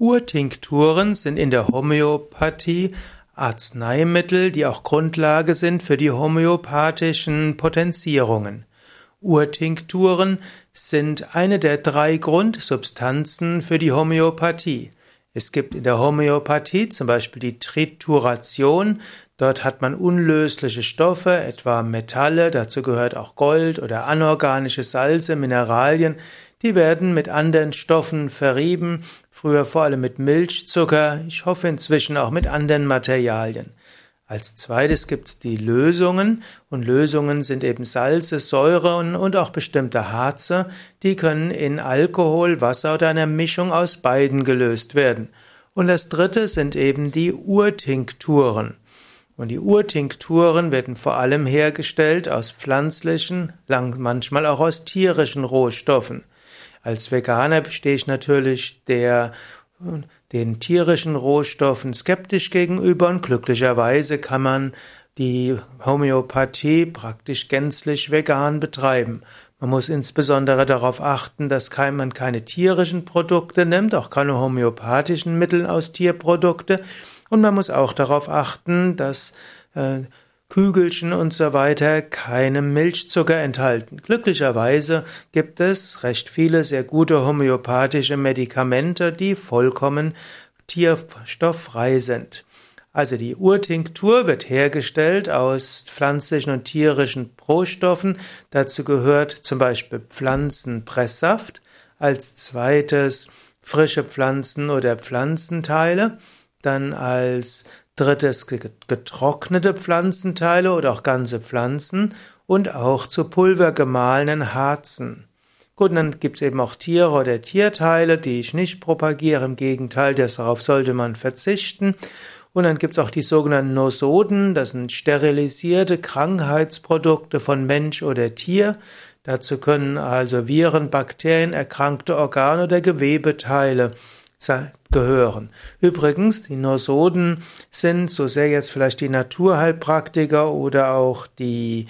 Urtinkturen sind in der Homöopathie Arzneimittel, die auch Grundlage sind für die homöopathischen Potenzierungen. Urtinkturen sind eine der drei Grundsubstanzen für die Homöopathie. Es gibt in der Homöopathie zum Beispiel die Trituration. Dort hat man unlösliche Stoffe, etwa Metalle, dazu gehört auch Gold oder anorganische Salze, Mineralien, die werden mit anderen Stoffen verrieben, früher vor allem mit Milchzucker, ich hoffe inzwischen auch mit anderen Materialien. Als zweites gibt's die Lösungen und Lösungen sind eben Salze, Säuren und auch bestimmte Harze, die können in Alkohol, Wasser oder einer Mischung aus beiden gelöst werden. Und das dritte sind eben die Urtinkturen. Und die Urtinkturen werden vor allem hergestellt aus pflanzlichen, manchmal auch aus tierischen Rohstoffen. Als Veganer stehe ich natürlich der, den tierischen Rohstoffen skeptisch gegenüber und glücklicherweise kann man die Homöopathie praktisch gänzlich vegan betreiben. Man muss insbesondere darauf achten, dass man keine tierischen Produkte nimmt, auch keine homöopathischen Mittel aus Tierprodukte. Und man muss auch darauf achten, dass äh, Kügelchen und so weiter keinem Milchzucker enthalten. Glücklicherweise gibt es recht viele sehr gute homöopathische Medikamente, die vollkommen tierstofffrei sind. Also die Urtinktur wird hergestellt aus pflanzlichen und tierischen Rohstoffen. Dazu gehört zum Beispiel Pflanzenpresssaft. Als zweites frische Pflanzen oder Pflanzenteile. Dann als drittes getrocknete Pflanzenteile oder auch ganze Pflanzen und auch zu Pulver gemahlenen Harzen. Gut, dann gibt's eben auch Tiere oder Tierteile, die ich nicht propagiere. Im Gegenteil, darauf sollte man verzichten. Und dann gibt's auch die sogenannten Nosoden, das sind sterilisierte Krankheitsprodukte von Mensch oder Tier. Dazu können also Viren, Bakterien, erkrankte Organe oder Gewebeteile gehören. Übrigens, die Nosoden sind, so sehr jetzt vielleicht die Naturheilpraktiker oder auch die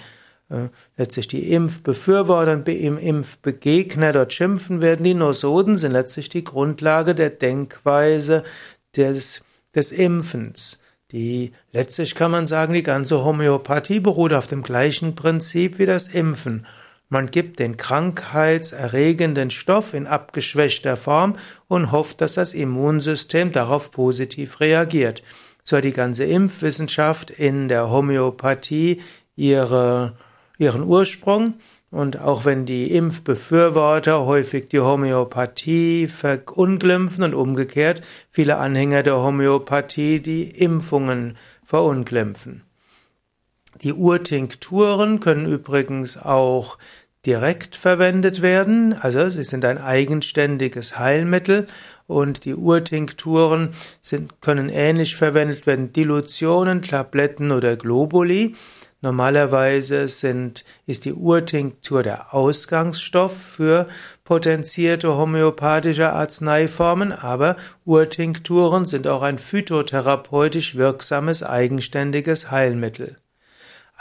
äh, letztlich die Impfbefürworter und Impfbegegner dort schimpfen werden, die Nosoden sind letztlich die Grundlage der Denkweise des, des Impfens. Die letztlich kann man sagen, die ganze Homöopathie beruht auf dem gleichen Prinzip wie das Impfen. Man gibt den krankheitserregenden Stoff in abgeschwächter Form und hofft, dass das Immunsystem darauf positiv reagiert. So hat die ganze Impfwissenschaft in der Homöopathie ihre, ihren Ursprung. Und auch wenn die Impfbefürworter häufig die Homöopathie verunglimpfen und umgekehrt viele Anhänger der Homöopathie die Impfungen verunglimpfen. Die Urtinkturen können übrigens auch direkt verwendet werden, also sie sind ein eigenständiges Heilmittel und die Urtinkturen sind, können ähnlich verwendet werden, Dilutionen, Tabletten oder Globuli. Normalerweise sind, ist die Urtinktur der Ausgangsstoff für potenzierte homöopathische Arzneiformen, aber Urtinkturen sind auch ein phytotherapeutisch wirksames eigenständiges Heilmittel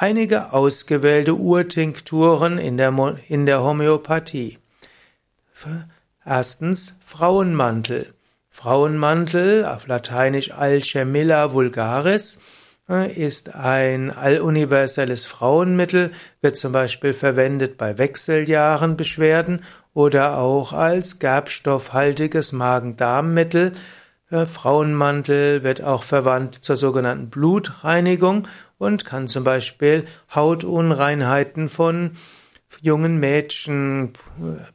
einige ausgewählte Urtinkturen in der, in der Homöopathie. Erstens Frauenmantel. Frauenmantel, auf Lateinisch Alchemilla vulgaris, äh, ist ein alluniverselles Frauenmittel, wird zum Beispiel verwendet bei Wechseljahrenbeschwerden oder auch als gerbstoffhaltiges Magen-Darm-Mittel Frauenmantel wird auch verwandt zur sogenannten Blutreinigung und kann zum Beispiel Hautunreinheiten von jungen Mädchen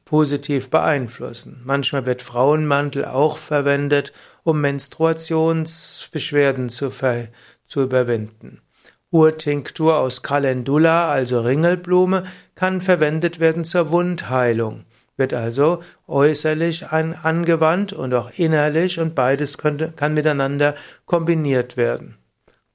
positiv beeinflussen. Manchmal wird Frauenmantel auch verwendet, um Menstruationsbeschwerden zu, zu überwinden. Urtinktur aus Calendula, also Ringelblume, kann verwendet werden zur Wundheilung wird also äußerlich an, angewandt und auch innerlich und beides könnte, kann miteinander kombiniert werden.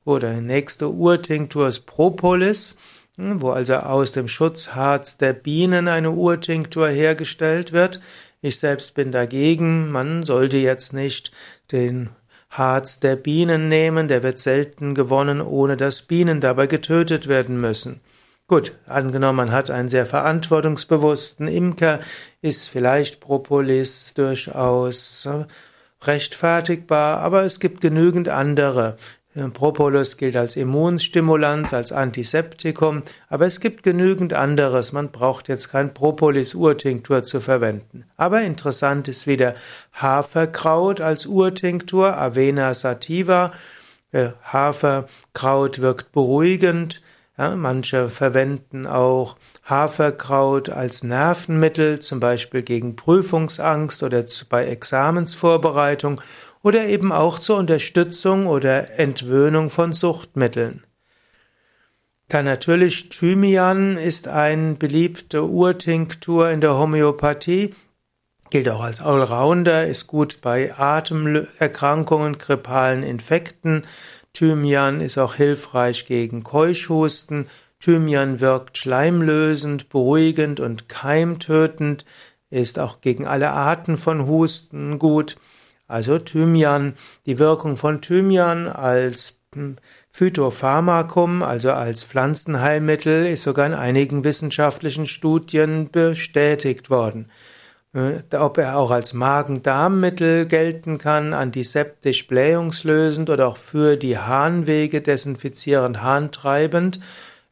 Oder die nächste Urtinktur ist Propolis, hm, wo also aus dem Schutzharz der Bienen eine Urtinktur hergestellt wird. Ich selbst bin dagegen, man sollte jetzt nicht den Harz der Bienen nehmen, der wird selten gewonnen, ohne dass Bienen dabei getötet werden müssen. Gut, angenommen, man hat einen sehr verantwortungsbewussten Imker, ist vielleicht Propolis durchaus rechtfertigbar, aber es gibt genügend andere. Propolis gilt als Immunstimulanz, als Antiseptikum, aber es gibt genügend anderes. Man braucht jetzt kein Propolis-Urtinktur zu verwenden. Aber interessant ist wieder Haferkraut als Urtinktur, Avena sativa. Äh, Haferkraut wirkt beruhigend. Ja, manche verwenden auch Haferkraut als Nervenmittel, zum Beispiel gegen Prüfungsangst oder bei Examensvorbereitung oder eben auch zur Unterstützung oder Entwöhnung von Suchtmitteln. Dann natürlich Thymian ist ein beliebte Urtinktur in der Homöopathie, gilt auch als Allrounder, ist gut bei Atemerkrankungen, grippalen Infekten. Thymian ist auch hilfreich gegen Keuchhusten. Thymian wirkt schleimlösend, beruhigend und keimtötend, ist auch gegen alle Arten von Husten gut. Also Thymian, die Wirkung von Thymian als hm, Phytopharmakum, also als Pflanzenheilmittel, ist sogar in einigen wissenschaftlichen Studien bestätigt worden. Äh, ob er auch als Magen-Darm-Mittel gelten kann, antiseptisch blähungslösend oder auch für die Harnwege desinfizierend, harntreibend,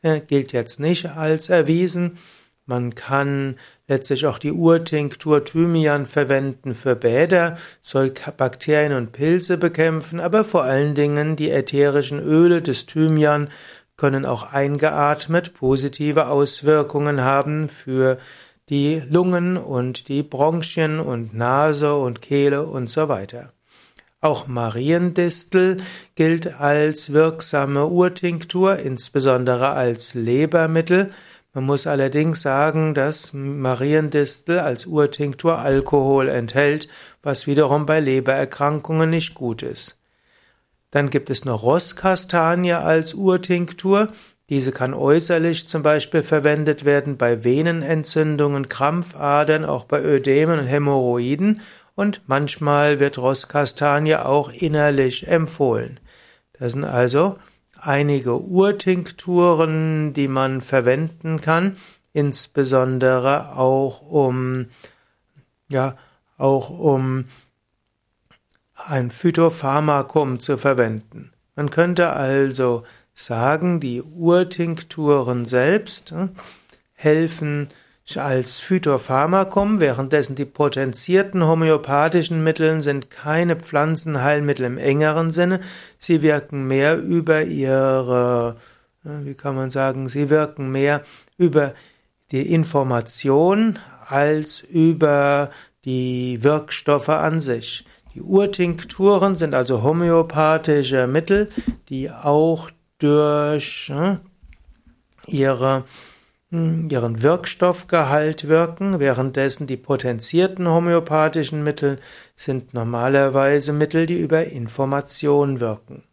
äh, gilt jetzt nicht als erwiesen. Man kann letztlich auch die Urtinktur Thymian verwenden für Bäder, soll Bakterien und Pilze bekämpfen, aber vor allen Dingen die ätherischen Öle des Thymian können auch eingeatmet positive Auswirkungen haben für die Lungen und die Bronchien und Nase und Kehle und so weiter. Auch Mariendistel gilt als wirksame Urtinktur, insbesondere als Lebermittel. Man muss allerdings sagen, dass Mariendistel als Urtinktur Alkohol enthält, was wiederum bei Lebererkrankungen nicht gut ist. Dann gibt es noch Rosskastanie als Urtinktur. Diese kann äußerlich zum Beispiel verwendet werden bei Venenentzündungen, Krampfadern, auch bei Ödemen und Hämorrhoiden und manchmal wird Rosskastanie auch innerlich empfohlen. Das sind also einige Urtinkturen, die man verwenden kann, insbesondere auch um, ja, auch um ein Phytopharmakum zu verwenden. Man könnte also sagen, die Urtinkturen selbst hm, helfen als Phytopharmakum, währenddessen die potenzierten homöopathischen Mittel sind keine Pflanzenheilmittel im engeren Sinne. Sie wirken mehr über ihre, wie kann man sagen, sie wirken mehr über die Information als über die Wirkstoffe an sich. Die Urtinkturen sind also homöopathische Mittel, die auch durch hm, ihre hm, ihren Wirkstoffgehalt wirken, währenddessen die potenzierten homöopathischen Mittel sind normalerweise Mittel, die über Information wirken.